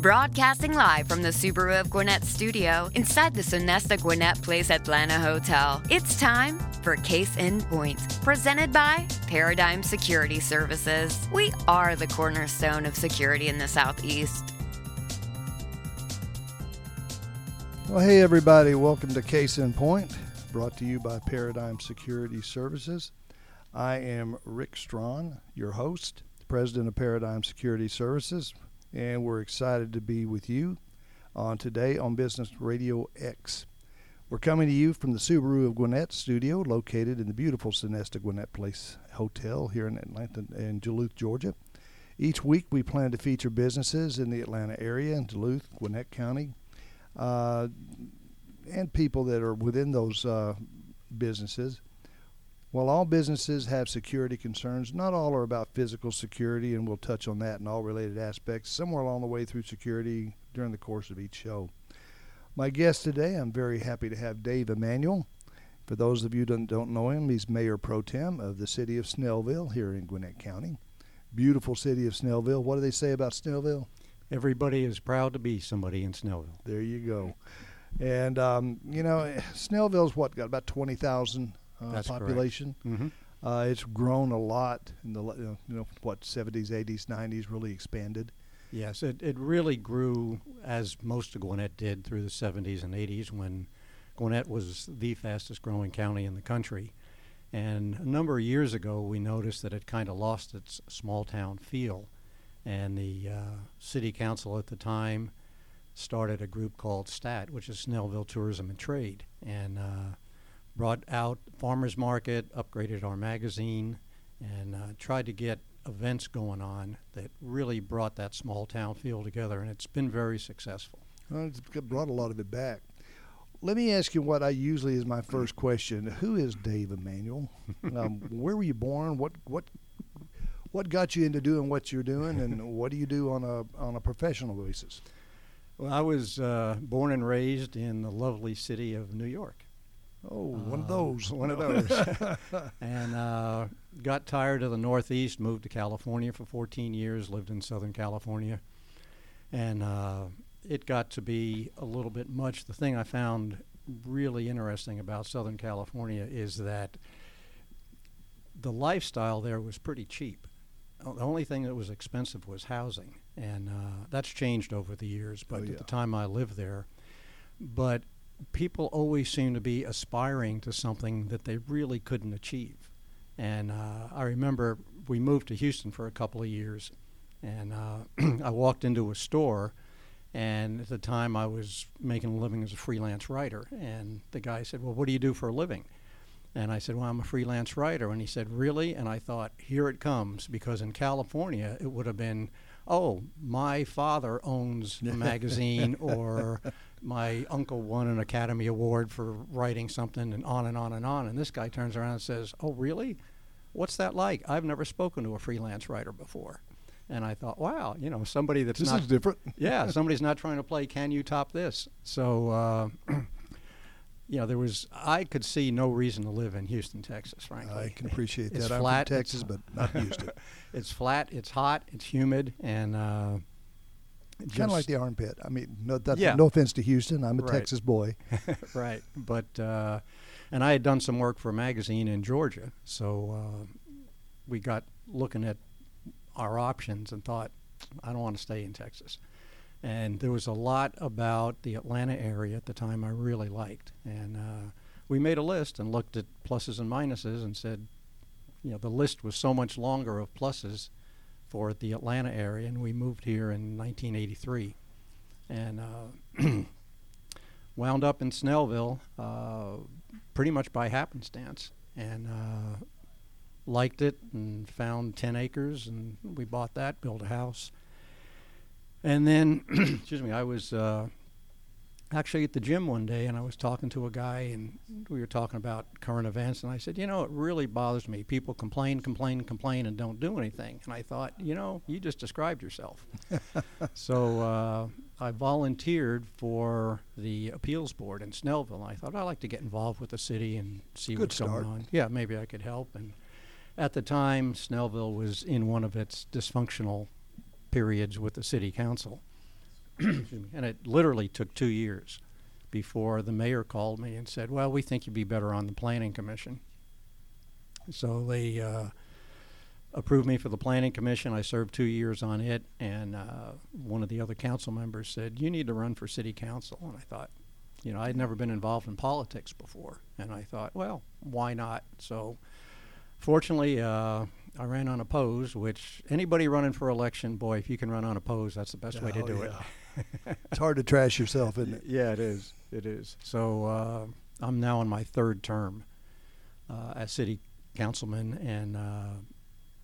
Broadcasting live from the Subaru of Gwinnett studio inside the Sonesta Gwinnett Place Atlanta Hotel. It's time for Case in Point, presented by Paradigm Security Services. We are the cornerstone of security in the Southeast. Well, hey, everybody, welcome to Case in Point, brought to you by Paradigm Security Services. I am Rick Strawn, your host, president of Paradigm Security Services, and we're excited to be with you on today on Business Radio X. We're coming to you from the Subaru of Gwinnett studio, located in the beautiful Sonesta Gwinnett Place Hotel here in Atlanta and Duluth, Georgia. Each week, we plan to feature businesses in the Atlanta area and Duluth, Gwinnett County, uh, and people that are within those uh, businesses. While all businesses have security concerns, not all are about physical security, and we'll touch on that and all related aspects somewhere along the way through security during the course of each show. My guest today, I'm very happy to have Dave Emanuel. For those of you that don't know him, he's Mayor Pro Tem of the city of Snellville here in Gwinnett County. Beautiful city of Snellville. What do they say about Snellville? Everybody is proud to be somebody in Snellville. There you go. And um, you know, Snellville's what got about twenty thousand uh, That's population. Mm-hmm. Uh, it's grown a lot in the you know what seventies, eighties, nineties. Really expanded. Yes, it, it really grew as most of Gwinnett did through the 70s and 80s when Gwinnett was the fastest growing county in the country. And a number of years ago, we noticed that it kind of lost its small town feel. And the uh, city council at the time started a group called STAT, which is Snellville Tourism and Trade, and uh, brought out farmers market, upgraded our magazine, and uh, tried to get events going on that really brought that small town feel together, and it's been very successful. Well, it's brought a lot of it back. Let me ask you what I usually is my first question. Who is Dave Emanuel? Um, where were you born? What what what got you into doing what you're doing, and what do you do on a on a professional basis? Well, I was uh, born and raised in the lovely city of New York. Oh, one of Uh, those. One of those. and uh, got tired of the Northeast, moved to California for 14 years, lived in Southern California. And uh, it got to be a little bit much. The thing I found really interesting about Southern California is that the lifestyle there was pretty cheap. O- The only thing that was expensive was housing, and uh, that's changed over the years. But yeah. at the time I lived there, but people always seem to be aspiring to something that they really couldn't achieve. And uh, I remember we moved to Houston for a couple of years, and uh, I walked into a store, and at the time I was making a living as a freelance writer. And the guy said, "Well, what do you do for a living?" And I said, Well, I'm a freelance writer. And he said, Really? And I thought, Here it comes. Because in California, it would have been, Oh, my father owns a magazine, or my uncle won an Academy Award for writing something, and on and on and on. And this guy turns around and says, Oh, really? What's that like? I've never spoken to a freelance writer before. And I thought, wow, you know, somebody that's This not is different. yeah, somebody's not trying to play. Can you top this? So, uh, you know, there was. I could see no reason to live in Houston, Texas. Frankly, I can appreciate It's that. I'm flat, from it's- Texas, but not it. it's flat. It's hot. It's humid, and uh, Kind of like the armpit. I mean, no, that's, Yeah. no offense to Houston. I'm a Right. Texas boy. right. But uh, and I had done some work for a magazine in Georgia, so uh, we got looking at our options and thought, I don't want to stay in Texas. And there was a lot about the Atlanta area at the time I really liked, and uh, we made a list and looked at pluses and minuses and said, you know, the list was so much longer of pluses for the Atlanta area, and we moved here in 1983, and. Uh, wound up in Snellville uh, pretty much by happenstance and uh, liked it and found 10 acres and we bought that, built a house. And then, excuse me, I was uh, actually at the gym one day and I was talking to a guy and we were talking about current events and I said, you know, it really bothers me. People complain, complain, complain and don't do anything. And I thought, you know, you just described yourself. so uh, I volunteered for the appeals board in Snellville. And I thought I'd like to get involved with the city and see Good what's start. going on. Yeah, maybe I could help. And at the time, Snellville was in one of its dysfunctional periods with the city council. And it literally took two years before the mayor called me and said, "Well, we think you'd be better on the planning commission." So they uh, approved me for the planning commission. I served two years on it, and uh, one of the other council members said, "You need to run for city council." And I thought, you know, I'd never been involved in politics before, and I thought, well, why not? So, fortunately, uh, I ran unopposed. Which anybody running for election, boy, if you can run unopposed, that's the best way to Oh, do it. it's hard to trash yourself, isn't it? Yeah, it is. It is. So uh, I'm now in my third term uh, as city councilman, and uh,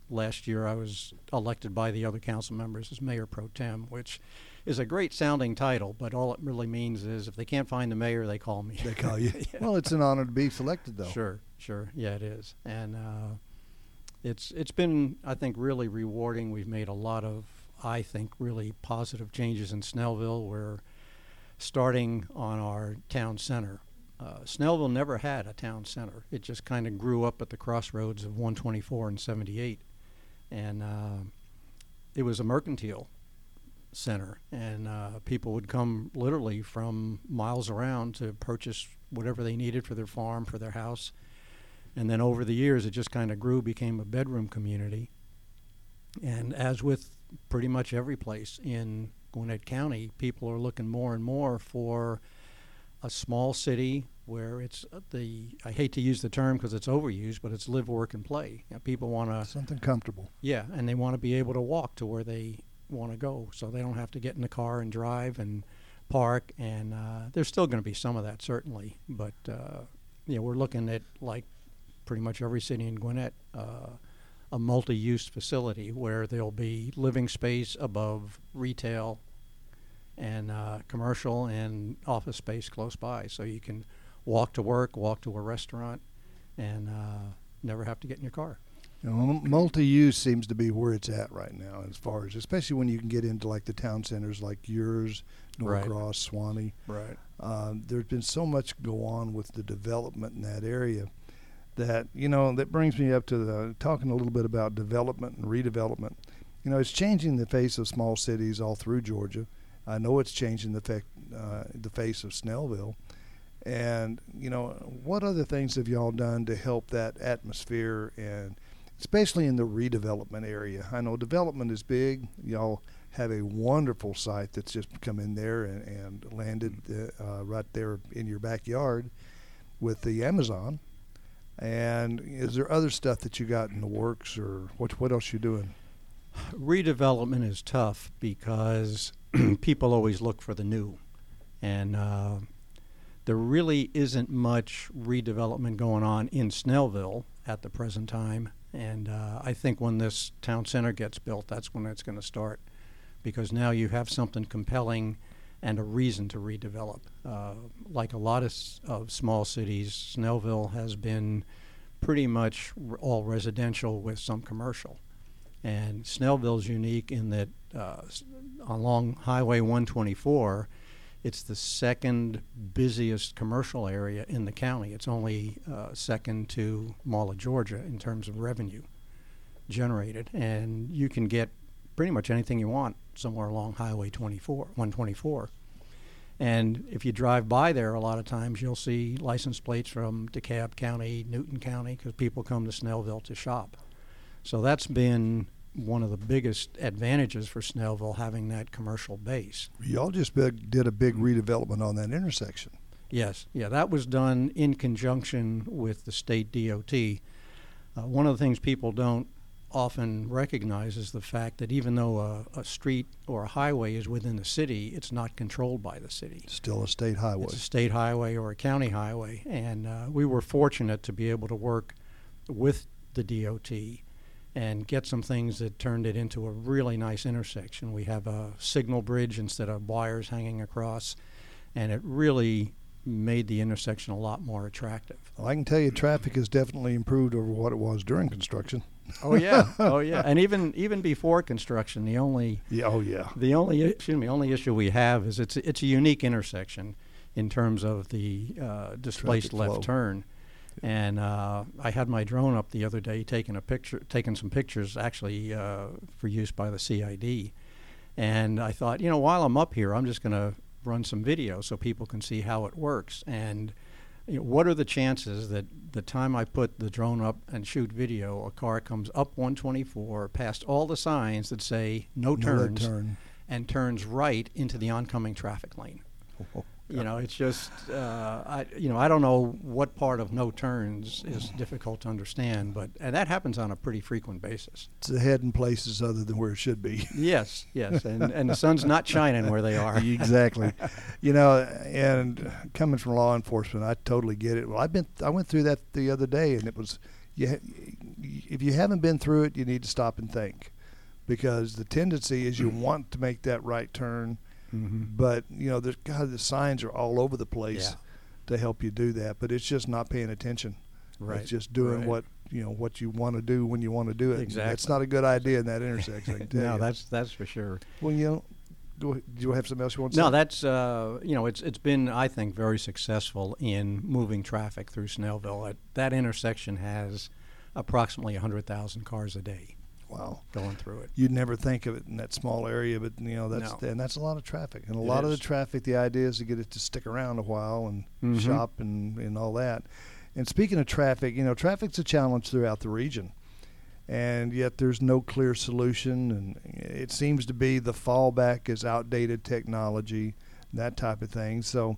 last year I was elected by the other council members as mayor pro tem, which is a great sounding title, but all it really means is if they can't find the mayor, they call me. They call you. Well, it's an honor to be selected, though. Sure, sure. Yeah, it is, and uh, it's it's been I think really rewarding. We've made a lot of I think really positive changes in Snellville. We're starting on our town center. Uh, Snellville never had a town center. It just kind of grew up at the crossroads of 124 and 78, and uh, it was a mercantile center, and uh, people would come literally from miles around to purchase whatever they needed for their farm, for their house. And then over the years, it just kind of grew, became a bedroom community. And as with pretty much every place in Gwinnett County, people are looking more and more for a small city where it's uh, the, I hate to use the term because it's overused, but it's live, work, and play. You know, people want to Something comfortable. yeah, and they want to be able to walk to where they want to go, so they don't have to get in the car and drive and park. And uh, there's still going to be some of that certainly, but uh, yeah, we're looking at like pretty much every city in Gwinnett, uh, a multi-use facility where there'll be living space above retail and uh, commercial and office space close by, so you can walk to work, walk to a restaurant, and uh, never have to get in your car. You know, multi-use seems to be where it's at right now, as far as especially when you can get into like the town centers like yours, Right. Norcross, Suwanee. Right. Um, there's been so much go on with the development in that area that you know that brings me up to the talking a little bit about development and redevelopment. You know, it's changing the face of small cities all through Georgia. I know it's changing the uh, the face of Snellville. And you know, what other things have y'all done to help that atmosphere and especially in the redevelopment area? I know development is big. Y'all have a wonderful site that's just come in there and, and landed uh, right there in your backyard with the Amazon. And is there other stuff that you got in the works, or what? What else you doing? redevelopment is tough because people always look for the new, and uh, there really isn't much redevelopment going on in Snellville at the present time. And uh, I think when this town center gets built, that's when it's going to start, because now you have something compelling and a reason to redevelop. Uh, like a lot of, of small cities, Snellville has been pretty much all residential with some commercial. And Snellville's unique in that uh, along Highway 124, it's the second busiest commercial area in the county. It's only uh, second to Mall of Georgia in terms of revenue generated. And you can get pretty much anything you want somewhere along Highway 24, 124. And if you drive by there, a lot of times you'll see license plates from DeKalb County, Newton County, because people come to Snellville to shop. So that's been one of the biggest advantages for Snellville having that commercial base. Y'all just big, did a big redevelopment on that intersection. Yes, yeah, that was done in conjunction with the state DOT. Uh, one of the things people don't often recognizes the fact that even though a, a street or a highway is within the city, it's not controlled by the city. Still a state highway. It's a state highway or a county highway, and uh, we were fortunate to be able to work with the DOT and get some things that turned it into a really nice intersection. We have a signal bridge instead of wires hanging across, and it really made the intersection a lot more attractive. Well, I can tell you, traffic has definitely improved over what it was during construction. Oh yeah, oh yeah, and even even before construction, the only Yeah, oh yeah. the only excuse me only issue we have is it's it's a unique intersection in terms of the uh, displaced Traffic left flow. turn. And uh, I had my drone up the other day, taking a picture, taking some pictures, actually uh, for use by the CID. And I thought, you know, while I'm up here, I'm just going to run some video so people can see how it works. And you know, what are the chances that the time I put the drone up and shoot video, a car comes up 124 past all the signs that say no, No turns turn. and turns right into the oncoming traffic lane? You know, it's just, uh, I, you know, I don't know what part of no turns is difficult to understand, but and that happens on a pretty frequent basis. It's ahead in places other than where it should be. Yes, yes, and, and the sun's not shining where they are. exactly. You know, and coming from law enforcement, I totally get it. Well, I've been I went through that the other day, and it was you. ha- If you haven't been through it, you need to stop and think, because the tendency is you want to make that right turn, Mhm. but you know, there's God, the signs are all over the place Yeah. to help you do that, but it's just not paying attention. Right. It's just doing right. what you know what you want to do when you want to do it. That's Exactly. not a good idea in that intersection. No, you. that's that's for sure. well, you know. Do you have something else you want to No, say? that's uh, you know, it's it's been I think very successful in moving traffic through Snellville. It, that intersection has approximately 100,000 cars a day wow. going through it. you'd never think of it in that small area, but you know that's No. and that's a lot of traffic. And a It lot of the traffic, the idea is to get it to stick around a while and Mhm. shop and and all that. And speaking of traffic, you know, traffic's a challenge throughout the region, and yet there's no clear solution. And it seems to be the fallback is outdated technology, that type of thing. So,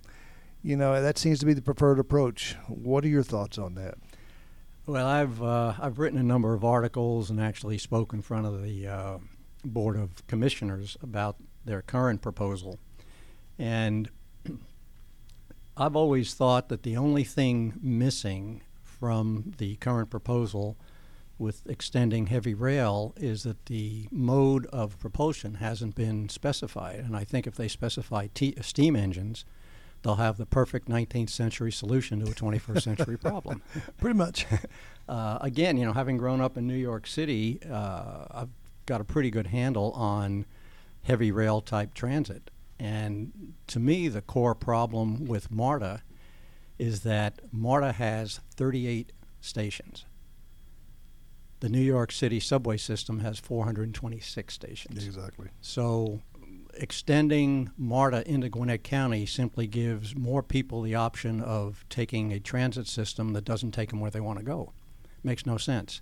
you know, that seems to be the preferred approach. What are your thoughts on that? Well, I've uh, I've written a number of articles and actually spoke in front of the uh, board of commissioners about their current proposal, and I've always thought that the only thing missing from the current proposal with extending heavy rail is that the mode of propulsion hasn't been specified. And I think if they specify steam engines, they'll have the perfect 19th century solution to a 21st century problem. Pretty much. Uh, again, you know, having grown up in New York City, uh, I've got a pretty good handle on heavy rail type transit. And to me, the core problem with MARTA is that MARTA has 38 stations. The New York City subway system has 426 stations. exactly. So extending MARTA into Gwinnett County simply gives more people the option of taking a transit system that doesn't take them where they want to go. Makes no sense.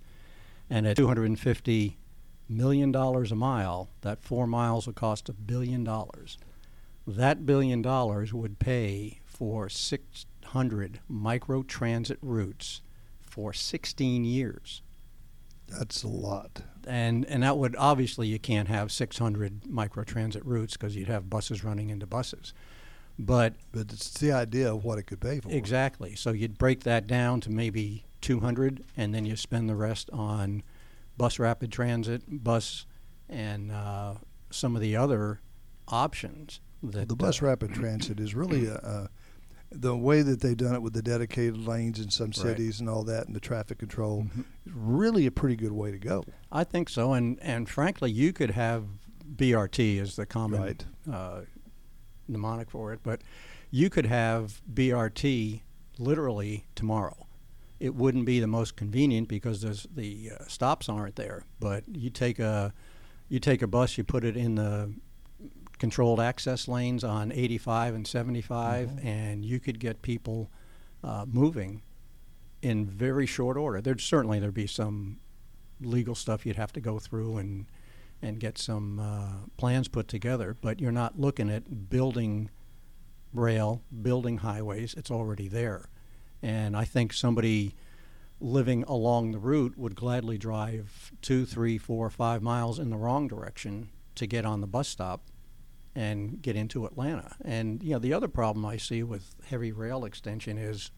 And at $250 million a mile, that four miles will cost a billion dollars. That billion dollars would pay for 600 micro transit routes for 16 years That's a lot. and and that would obviously you can't have 600 microtransit routes because you'd have buses running into buses but But it's the idea of what it could pay for. exactly so you'd break that down to maybe 200 and then you spend the rest on bus rapid transit bus and uh, some of the other options that the bus uh, rapid transit is really a, a, the way that they've done it with the dedicated lanes in some Right. cities and all that, and the traffic control. Mhm. is Really, a pretty good way to go. I think so, and and frankly, you could have BRT as the common Right. uh, mnemonic for it, but you could have BRT literally tomorrow. It wouldn't be the most convenient because there's the uh, stops aren't there. But you take a you take a bus, you put it in the controlled access lanes on 85 and 75, Mm-hmm. and you could get people uh, moving in very short order. There'd certainly there'd be some legal stuff you'd have to go through and and get some uh, plans put together, but you're not looking at building rail, building highways. It's already there, and I think somebody living along the route would gladly drive two, three, four, five miles in the wrong direction to get on the bus stop and get into Atlanta. And you know, the other problem I see with heavy rail extension is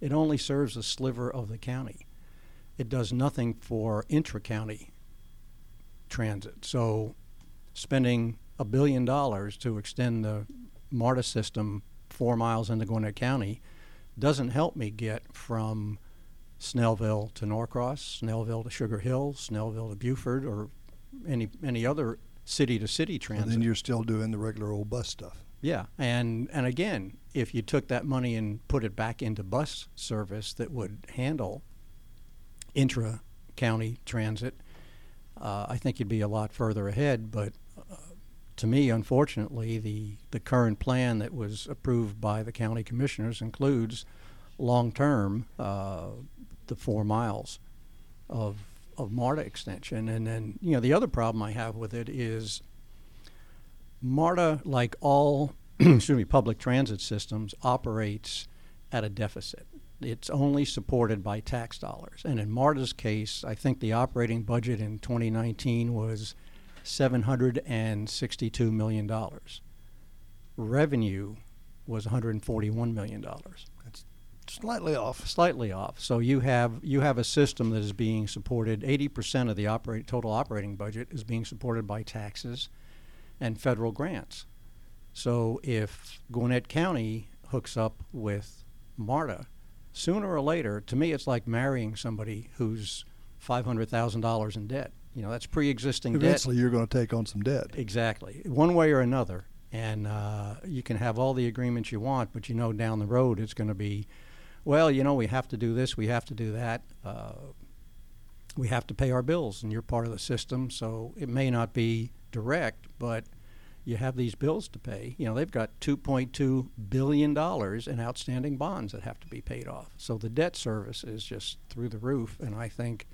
it only serves a sliver of the county. It does nothing for intra-county transit. So, spending a billion dollars to extend the MARTA system four miles into Gwinnett County doesn't help me get from Snellville to Norcross, Snellville to Sugar Hill, Snellville to Buford, or any any other city to city transit. And then you're still doing the regular old bus stuff. Yeah, and and again, if you took that money and put it back into bus service that would handle intra county transit, uh, I think you'd be a lot further ahead. But uh, to me, unfortunately, the the current plan that was approved by the county commissioners includes long term uh, the four miles of of MARTA extension, and then you know the other problem I have with it is MARTA, like all excuse me, public transit systems, operates at a deficit. It's only supported by tax dollars. And in MARTA's case, I think the operating budget in 2019 was $762 million. Revenue was $141 million. Slightly off. Slightly off. So you have you have a system that is being supported. 80% of the operate, total operating budget is being supported by taxes and federal grants. So if Gwinnett County hooks up with MARTA, sooner or later, to me, it's like marrying somebody who's five hundred thousand dollars in debt. You know, that's pre-existing debt. Eventually, you're going to take on some debt. Exactly, one way or another. And uh, you can have all the agreements you want, but you know down the road it's going to be, well, you know, we have to do this, we have to do that. Uh, we have to pay our bills, and you're part of the system, so it may not be direct, but you have these bills to pay. You know, they've got 2.2 billion dollars in outstanding bonds that have to be paid off. So the debt service is just through the roof, and I think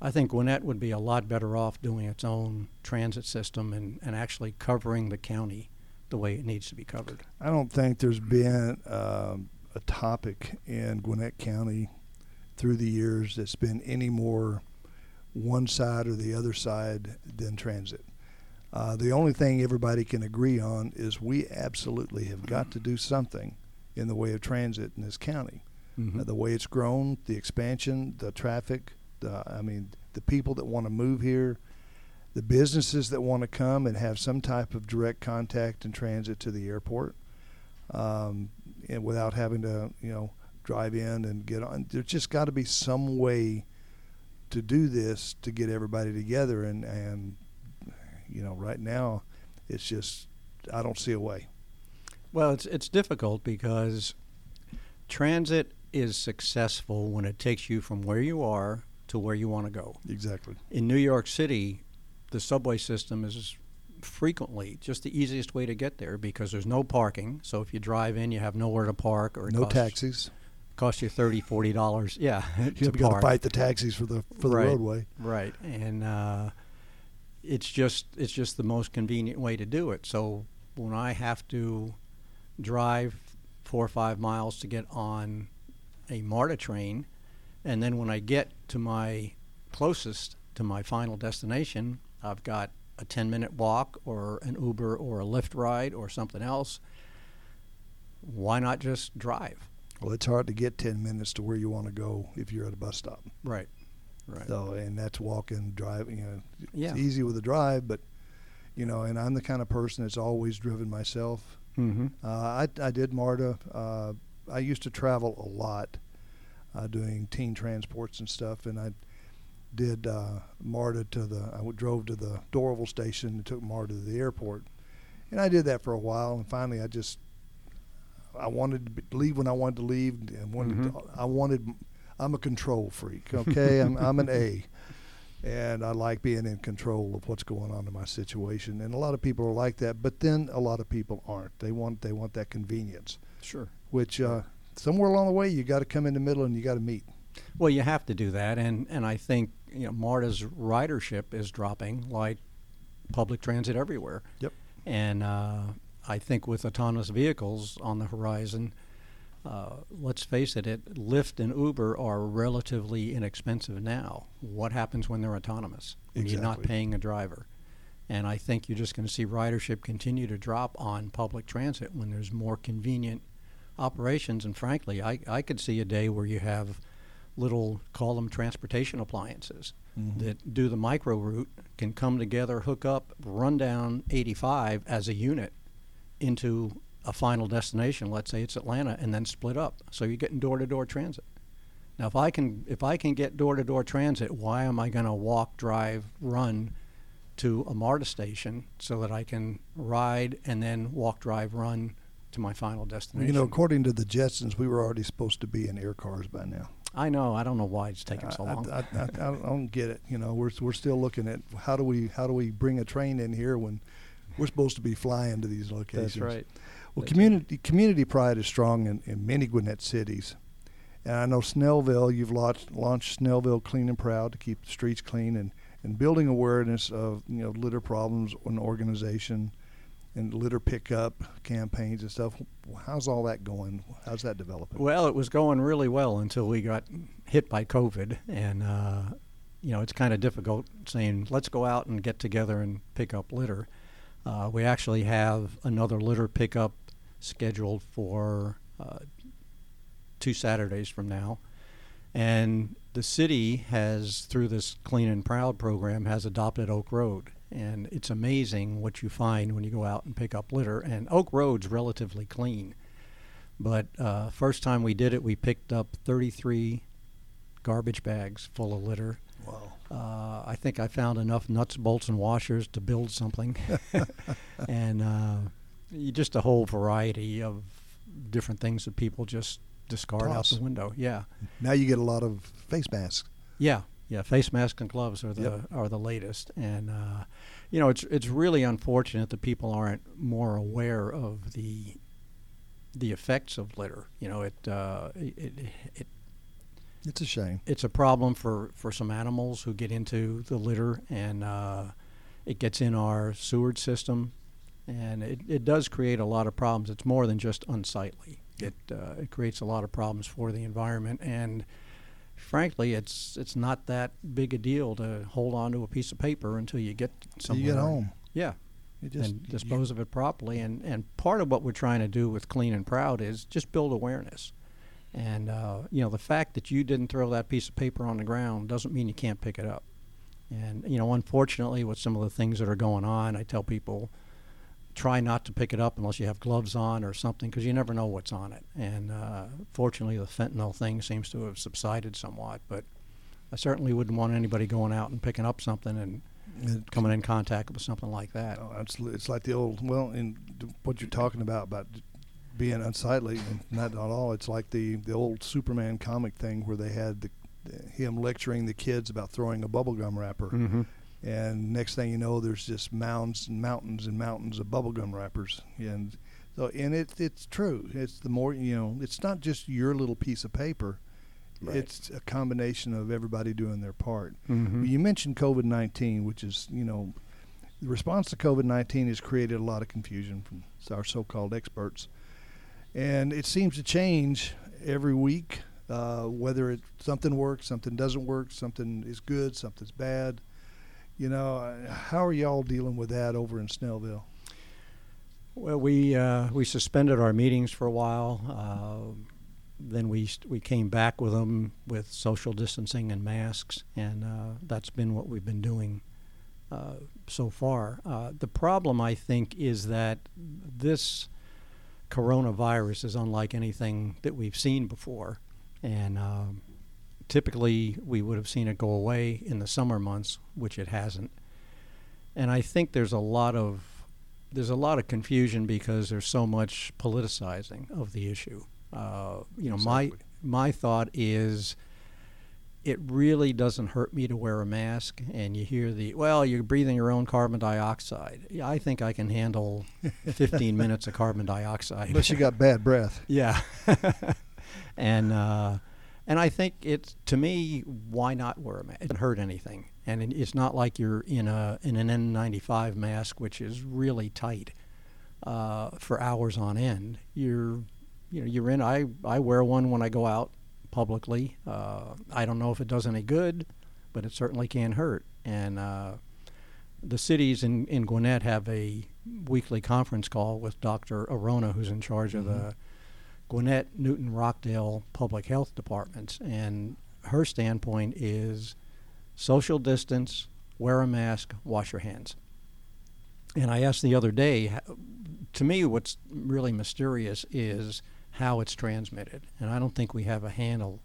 I think Gwinnett would be a lot better off doing its own transit system and, and actually covering the county the way it needs to be covered. I don't think there's been um, a topic in Gwinnett County through the years that's been any more one side or the other side than transit. Uh, the only thing everybody can agree on is we absolutely have got to do something in the way of transit in this county. Mhm. Uh, the way it's grown, the expansion, the traffic, the, I mean, the people that want to move here, the businesses that want to come and have some type of direct contact and transit to the airport, um, and without having to, you know, drive in and get on. There's just got to be some way to do this to get everybody together, and and you know, right now, it's just I don't see a way. Well, it's it's difficult because transit is successful when it takes you from where you are to where you want to go. Exactly. In New York City, the subway system is frequently just the easiest way to get there because there's no parking. So if you drive in, you have nowhere to park or No costs, taxis. Cost you 30 40 dollars. Yeah, You've got to fight the taxis for the for the Right. roadway. Right, and uh, it's just it's just the most convenient way to do it. So when I have to drive four or five miles to get on a MARTA train, and then when I get to my closest to my final destination, I've got a 10 minute walk or an Uber or a Lyft ride or something else. Why not just drive? Well, it's hard to get ten minutes to where you want to go if you're at a bus stop. Right, right. So, and that's walking, driving. You know, Yeah. it's easy with a drive, but you know, and I'm the kind of person that's always driven myself. mm-hmm. Uh, I, I did MARTA. Uh, I used to travel a lot, uh, doing teen transports and stuff, and I did uh, MARTA to the. I drove to the Doraville station and took MARTA to the airport, and I did that for a while, and finally I just I wanted to leave when I wanted to leave, and wanted Mhm. to, I wanted. I'm a control freak. Okay, I'm I'm an A. And I like being in control of what's going on in my situation, and a lot of people are like that. But then a lot of people aren't. They want they want that convenience Sure. which uh, somewhere along the way you got to come in the middle and you got to meet. Well, you have to do that, and and I think you know MARTA's ridership is dropping like public transit everywhere. Yep. And uh, I think with autonomous vehicles on the horizon, uh, let's face it, it, Lyft and Uber are relatively inexpensive now. What happens when they're autonomous? When you're not paying a driver. And I think you're just going to see ridership continue to drop on public transit when there's more convenient operations. And frankly, I, I could see a day where you have little call them transportation appliances Mhm. that do the micro route can come together, hook up, run down 85 as a unit into a final destination. Let's say it's Atlanta, and then split up. So you're getting door-to-door transit. Now, if I can if I can get door-to-door transit, why am I going to walk, drive, run to a MARTA station so that I can ride and then walk, drive, run to my final destination? you know, according to the Jetsons, we were already supposed to be in air cars by now. I know. I don't know why it's taking so long. I, I, I, I don't get it. You know, we're we're still looking at how do we how do we bring a train in here when we're supposed to be flying to these locations. That's right. Well, That's community community pride is strong in, in many Gwinnett cities, and I know Snellville. You've launched launched Snellville Clean and Proud to keep the streets clean and, and building awareness of you know litter problems and organization, and litter pickup campaigns and stuff. How's all that going? How's that developing? Well, it was going really well until we got hit by COVID, and uh, you know it's kind of difficult saying let's go out and get together and pick up litter. Uh, we actually have another litter pickup scheduled for uh, two Saturdays from now, and the city has through this Clean and Proud program has adopted Oak Road. And it's amazing what you find when you go out and pick up litter. And Oak Road's relatively clean. But uh, first time we did it, we picked up 33 garbage bags full of litter. Wow. Uh, I think I found enough nuts, bolts, and washers to build something, and uh, just a whole variety of different things that people just discard Toss. out the window. Yeah, Now you get a lot of face masks. yeah, yeah. Face masks and gloves are the Yep. are the latest, and uh, you know it's it's really unfortunate that people aren't more aware of the the effects of litter. You know, it uh, it, it It's a shame. it's a problem for, for some animals who get into the litter and uh, it gets in our sewage system and it, it does create a lot of problems. It's more than just unsightly. It uh, it creates a lot of problems for the environment and frankly it's it's not that big a deal to hold on to a piece of paper until you get So somewhere. you get home. Yeah. You just and dispose of it properly and, and part of what we're trying to do with Clean and Proud is just build awareness. And uh, you know, the fact that you didn't throw that piece of paper on the ground doesn't mean you can't pick it up. And you know, unfortunately, with some of the things that are going on, I tell people try not to pick it up unless you have gloves on or something, because you never know what's on it. And uh, fortunately, the fentanyl thing seems to have subsided somewhat. But I certainly wouldn't want anybody going out and picking up something and It- coming in contact with something like that. Oh, it's, it's like the old well, in what you're talking about about being unsightly, and not at all. It's like the the old Superman comic thing where they had the, him lecturing the kids about throwing a bubblegum wrapper, Mm-hmm. And next thing you know, there's just mounds and mountains and mountains of bubblegum wrappers, and so and it it's true. It's the more you know. It's not just your little piece of paper. Right. It's a combination of everybody doing their part. Mm-hmm. You mentioned COVID 19, which is, you know, the response to COVID 19 has created a lot of confusion from our so called experts. And it seems to change every week, uh, whether it something works, something doesn't work, something is good, something's bad. You know, how are y'all dealing with that over in Snellville? Well, we uh, we suspended our meetings for a while. Uh, then we we came back with them with social distancing and masks, and uh, that's been what we've been doing uh, so far. Uh, the problem, I think, is that this coronavirus is unlike anything that we've seen before, and um, typically we would have seen it go away in the summer months, which it hasn't. And I think there's a lot of there's a lot of confusion because there's so much politicizing of the issue. Uh, you know, Exactly. my my thought is it really doesn't hurt me to wear a mask. And you hear the well, you're breathing your own carbon dioxide. Yeah, I think I can handle 15 minutes of carbon dioxide. Unless you got bad breath. Yeah, and uh, and I think it's to me, why not wear a mask? It doesn't hurt anything, and it- it's not like you're in a in an N95 mask, which is really tight uh, for hours on end. You're you know you're in. I I wear one when I go out publicly. Uh, I don't know if it does any good, but it certainly can hurt. And uh, the cities in, in Gwinnett have a weekly conference call with Dr. Arona, who's in charge of the Gwinnett, Newton, Rockdale public health departments. And her standpoint is social distance, wear a mask, wash your hands. And I asked the other day, to me, what's really mysterious is how it's transmitted. And I don't think we have a handle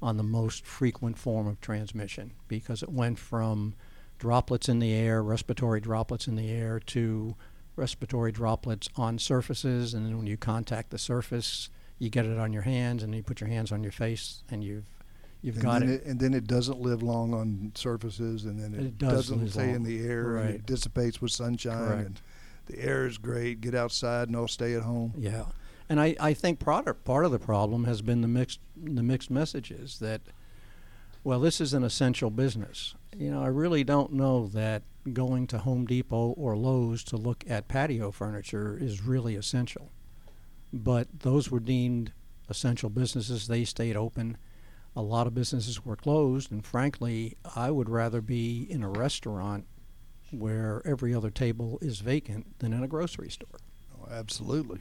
on the most frequent form of transmission because it went from droplets in the air, respiratory droplets in the air, to respiratory droplets on surfaces. And then when you contact the surface, you get it on your hands, and you put your hands on your face, and you've you've and got then it. And then it doesn't live long on surfaces, and then it, It does doesn't live stay in the air, and Right. it dissipates with sunshine. Correct. And the air is great. Get outside, no stay at home. Yeah, and I, I think part of, part of the problem has been the mixed the mixed messages that, well, this is an essential business. You know, I really don't know that going to Home Depot or Lowe's to look at patio furniture is really essential. But those were deemed essential businesses. They stayed open. A lot of businesses were closed, and frankly, I would rather be in a restaurant where every other table is vacant than in a grocery store. Oh, absolutely.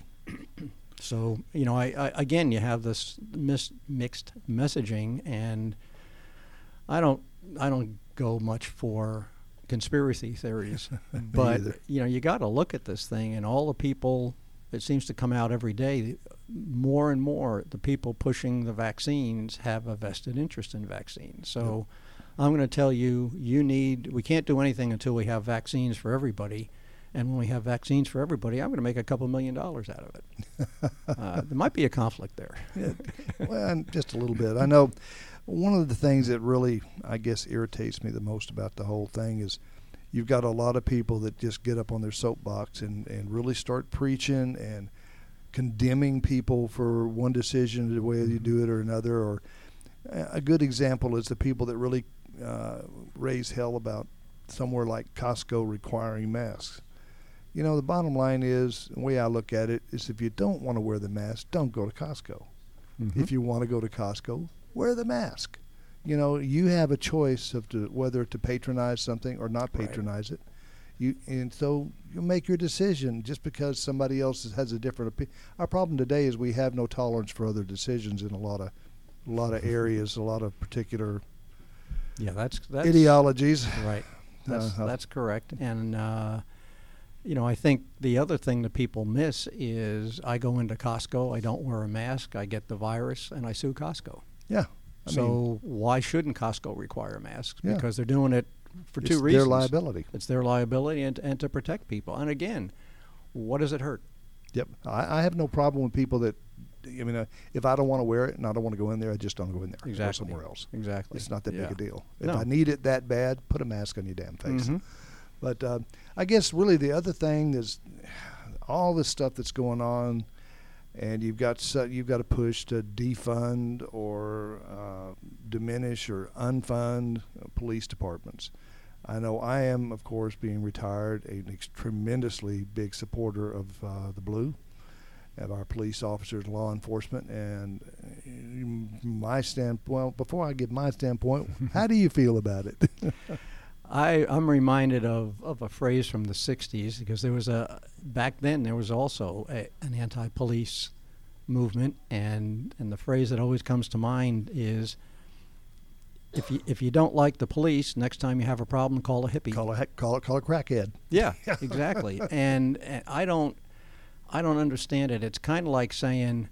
So you know, I, I again, you have this mis- mixed messaging, and I don't I don't go much for conspiracy theories, but you know, you got to look at this thing, and all the people. It seems to come out every day. More and more, the people pushing the vaccines have a vested interest in vaccines. So, I'm going to tell you, you need. We can't do anything until we have vaccines for everybody. And when we have vaccines for everybody, I'm going to make a couple million dollars out of it. uh, there might be a conflict there. well, and just a little bit. I know one of the things that really, I guess, irritates me the most about the whole thing is you've got a lot of people that just get up on their soapbox and, and really start preaching and condemning people for one decision, the way you do it or another. Or uh, a good example is the people that really uh, raise hell about somewhere like Costco requiring masks. You know, the bottom line is, the way I look at it, is if you don't want to wear the mask, don't go to Costco. If you want to go to Costco, wear the mask. You know, you have a choice of to, whether to patronize something or not Right. patronize it. You and so you make your decision just because somebody else has a different opinion. Our problem today is we have no tolerance for other decisions in a lot of a lot of areas, a lot of particular Yeah, that's that's ideologies. right. That's Uh, that's correct. And uh, you know, I think the other thing that people miss is I go into Costco, I don't wear a mask, I get the virus, and I sue Costco. Yeah. I so mean, why shouldn't Costco require masks? Yeah. Because they're doing it for it's two reasons. It's their liability. It's their liability and, and to protect people. And again, what does it hurt? Yep. I, I have no problem with people that. I mean, uh, if I don't want to wear it and I don't want to go in there, I just don't go in there. Go Exactly. somewhere else. Exactly. It's not that Yeah. big a deal. If No. I need it that bad, put a mask on your damn face. Mhm. But uh, I guess really the other thing is all this stuff that's going on, and you've got you've got to push to defund or uh, diminish or unfund police departments. I know I am, of course, being retired, a ex- tremendously big supporter of uh, the blue, of our police officers, law enforcement, and uh, my stand. Well, before I give my standpoint, how do you feel about it? I, I'm reminded of, of a phrase from the 60s because there was a, back then, there was also a, an anti police movement. And, and the phrase that always comes to mind is if you, if you don't like the police, next time you have a problem, call a hippie. call a call call a crackhead. Yeah, exactly. and, and I don't, I don't understand it. It's kind of like saying,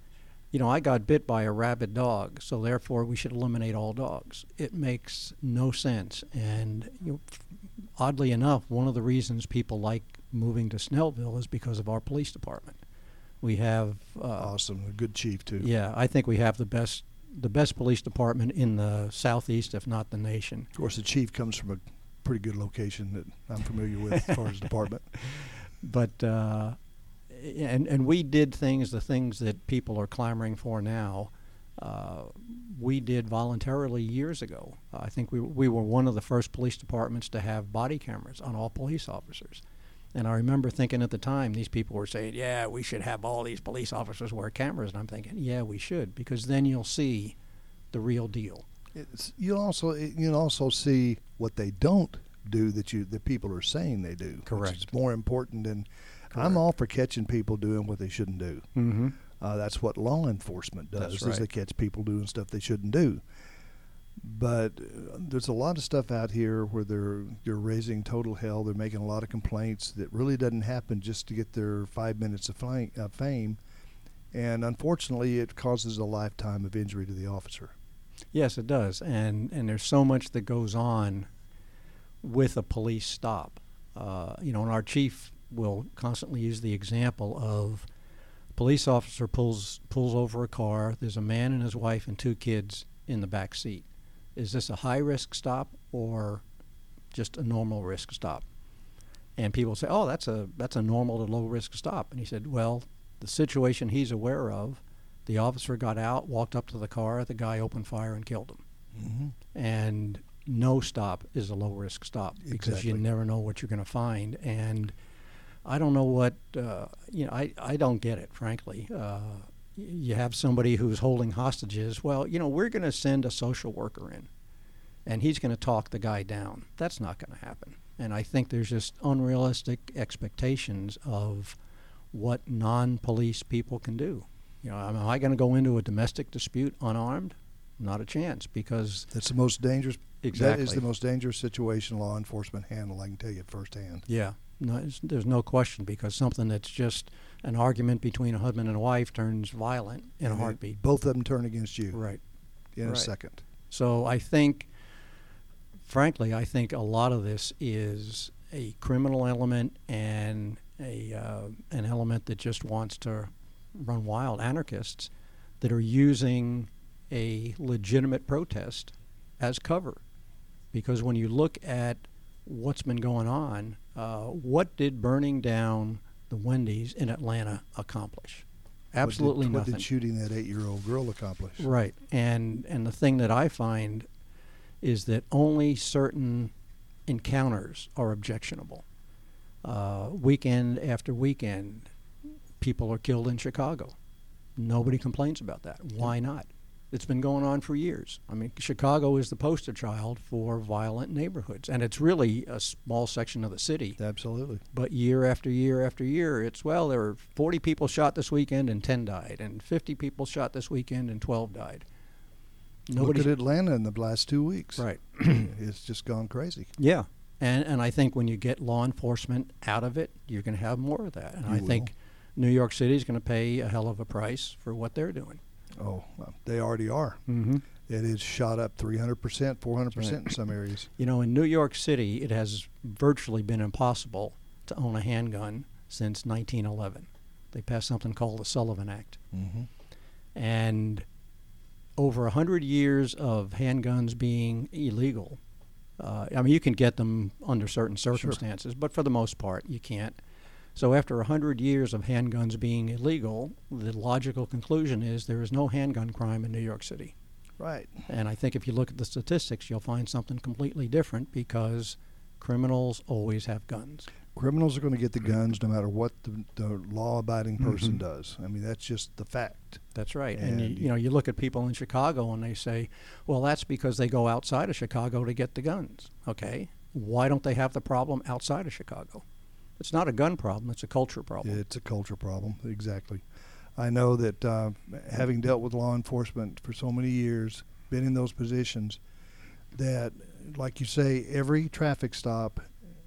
you know, I got bit by a rabid dog, so therefore we should eliminate all dogs. It makes no sense. And you know, oddly enough, one of the reasons people like moving to Snellville is because of our police department. We have, uh, Awesome, a good chief too. yeah, I think we have the best, the best police department in the southeast, if not the nation. Of course, the chief comes from a pretty good location that I'm familiar with as far as department. but uh, and and we did things the things that people are clamoring for now uh, we did voluntarily years ago I think we we were one of the first police departments to have body cameras on all police officers and I remember thinking at the time these people were saying yeah we should have all these police officers wear cameras and I'm thinking yeah we should because then you'll see the real deal It's, you also you also see what they don't do that you the people are saying they do. Correct. is more important than. Correct. I'm all for catching people doing what they shouldn't do. mm-hmm. Uh, that's what law enforcement does. That's Is they catch people doing stuff they shouldn't do. But uh, there's a lot of stuff out here where they're they're raising total hell. They're making a lot of complaints that really doesn't happen just to get their five minutes of fame, uh, fame, and unfortunately, it causes a lifetime of injury to the officer. Yes, it does, and and there's so much that goes on with a police stop. Uh, you know, and our chief will constantly use the example of police officer pulls pulls over a car. There's a man and his wife and two kids in the back seat. Is this a high risk stop or just a normal risk stop? And people say, "Oh, that's a that's a normal to low risk stop." And he said, "Well, the situation he's aware of, the officer got out, walked up to the car, the guy opened fire and killed him. Mm-hmm. And no stop is a low risk stop because you never know what you're going to find. And I don't know what uh, you know. I, I don't get it, frankly. Uh, you have somebody who's holding hostages. Well, you know, we're going to send a social worker in, and he's going to talk the guy down. That's not going to happen. And I think there's just unrealistic expectations of what non-police people can do. You know, am I going to go into a domestic dispute unarmed? Not a chance, because That's the most dangerous. Exactly, That is the most dangerous situation law enforcement handle. I can tell you firsthand. Yeah, no, there's no question because something that's just an argument between a husband and a wife turns violent in a heartbeat. Both of them turn against you Right. in right. a second. So I think, frankly, I think a lot of this is a criminal element and a uh, an element that just wants to run wild. Anarchists that are using a legitimate protest as cover, because when you look at what's been going on, uh, what did burning down the Wendy's in Atlanta accomplish? Absolutely what did, nothing. What did shooting that eight-year-old girl accomplish? Right, and and the thing that I find is that only certain encounters are objectionable. Uh, weekend after weekend, people are killed in Chicago. Nobody complains about that. Why not? It's been going on for years. I mean, Chicago is the poster child for violent neighborhoods, and it's really a small section of the city. Absolutely. But year after year after year, it's well, there were 40 people shot this weekend and 10 died, and 50 people shot this weekend and 12 died. Look at Atlanta in the last two weeks. Right. it's just gone crazy. Yeah. And and I think when you get law enforcement out of it, you're going to have more of that. And You I think New York City is going to pay a hell of a price for what they're doing. Oh, they already are. Mm-hmm. It has shot up 300%, 400% right. in some areas. You know, in New York City, it has virtually been impossible to own a handgun since 1911. They passed something called the Sullivan Act. Mm-hmm. and over a hundred years of handguns being illegal. Uh, I mean, you can get them under certain circumstances, but for the most part, you can't. So, after a hundred years of handguns being illegal, the logical conclusion is there is no handgun crime in New York City. Right. And I think if you look at the statistics, you'll find something completely different because criminals always have guns. Criminals are going to get the guns no matter what the, the law-abiding person Mhm. does. I mean, that's just the fact. That's right. And, you, And you know, you look at people in Chicago and they say, well, that's because they go outside of Chicago to get the guns. Okay. Why don't they have the problem outside of Chicago? It's not a gun problem, it's a culture problem. It's a culture problem. Exactly. I know that uh, having dealt with law enforcement for so many years, been in those positions, that, like you say, every traffic stop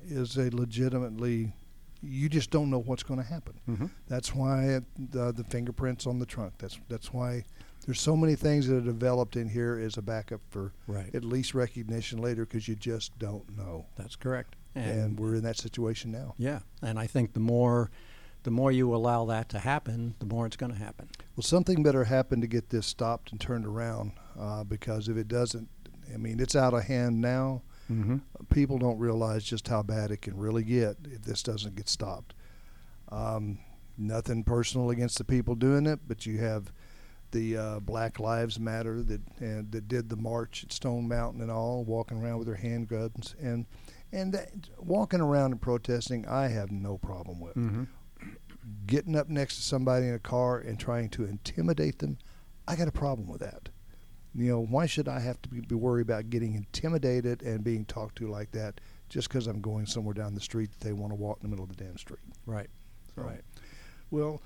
is a legitimately, you just don't know what's going to happen. Mhm. That's why the, the fingerprints on the trunk. That's that's why there's so many things that are developed in here as a backup for Right. at least recognition later because you just don't know. That's correct. And, we're in that situation now. yeah, and I think the more the more you allow that to happen, the more it's going to happen. Well, something better happen to get this stopped and turned around uh, because if it doesn't, I mean, it's out of hand now. Mm-hmm. People don't realize just how bad it can really get if this doesn't get stopped. Um, nothing personal against the people doing it, but you have the uh, Black Lives Matter that and that did the march at Stone Mountain and all, walking around with their handguns and and that, walking around and protesting. I have no problem with Mm-hmm. getting up next to somebody in a car and trying to intimidate them. I got a problem with that. You know, why should I have to be, be worried about getting intimidated and being talked to like that just because I'm going somewhere down the street that they want to walk in the middle of the damn street? Right. So, Right. Well,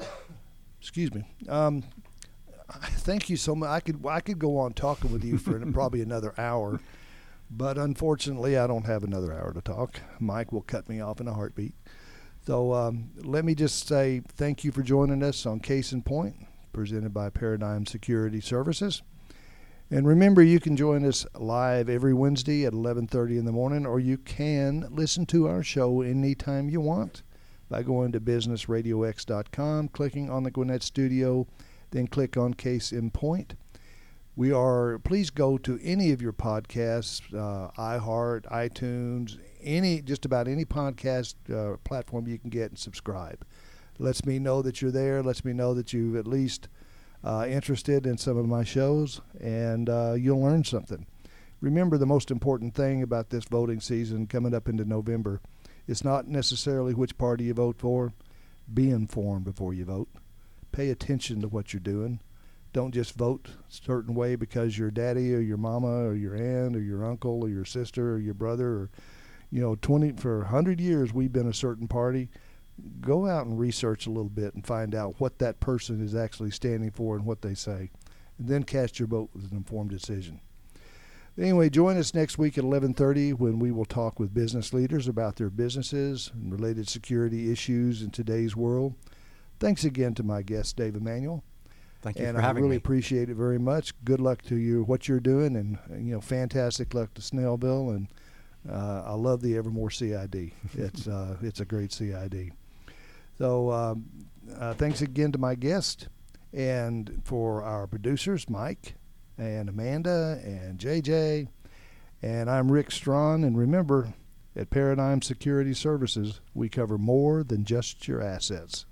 excuse me. Um, Thank you so much. I could I could go on talking with you for probably another hour, but unfortunately, I don't have another hour to talk. Mike will cut me off in a heartbeat. So um, let me just say thank you for joining us on Case in Point, presented by Paradigm Security Services. And remember, you can join us live every Wednesday at 11:30 in the morning, or you can listen to our show anytime you want by going to businessradiox.com, clicking on the Gwinnett Studio, then click on Case in Point. We are. Please go to any of your podcasts, uh, iHeart, iTunes, any just about any podcast uh, platform you can get and subscribe. Lets me know that you're there. Lets me know that you've at least uh, interested in some of my shows, and uh, you'll learn something. Remember, the most important thing about this voting season coming up into November is not necessarily which party you vote for. Be informed before you vote. Pay attention to what you're doing. Don't just vote a certain way because your daddy or your mama or your aunt or your uncle or your sister or your brother or you know 20 for 100 years we've been a certain party go out and research a little bit and find out what that person is actually standing for and what they say. And then cast your vote with an informed decision. Anyway, join us next week at 11:30 when we will talk with business leaders about their businesses and related security issues in today's world. Thanks again to my guest Dave Emanuel. Thank you and for I having really me. appreciate it very much. Good luck to you, what you're doing, and you know, fantastic luck to Snellville. And uh, I love the Evermore CID. It's uh, it's a great CID. So um, uh, thanks again to my guest, and for our producers, Mike and Amanda and JJ, and I'm Rick Strawn. And remember, at Paradigm Security Services, we cover more than just your assets.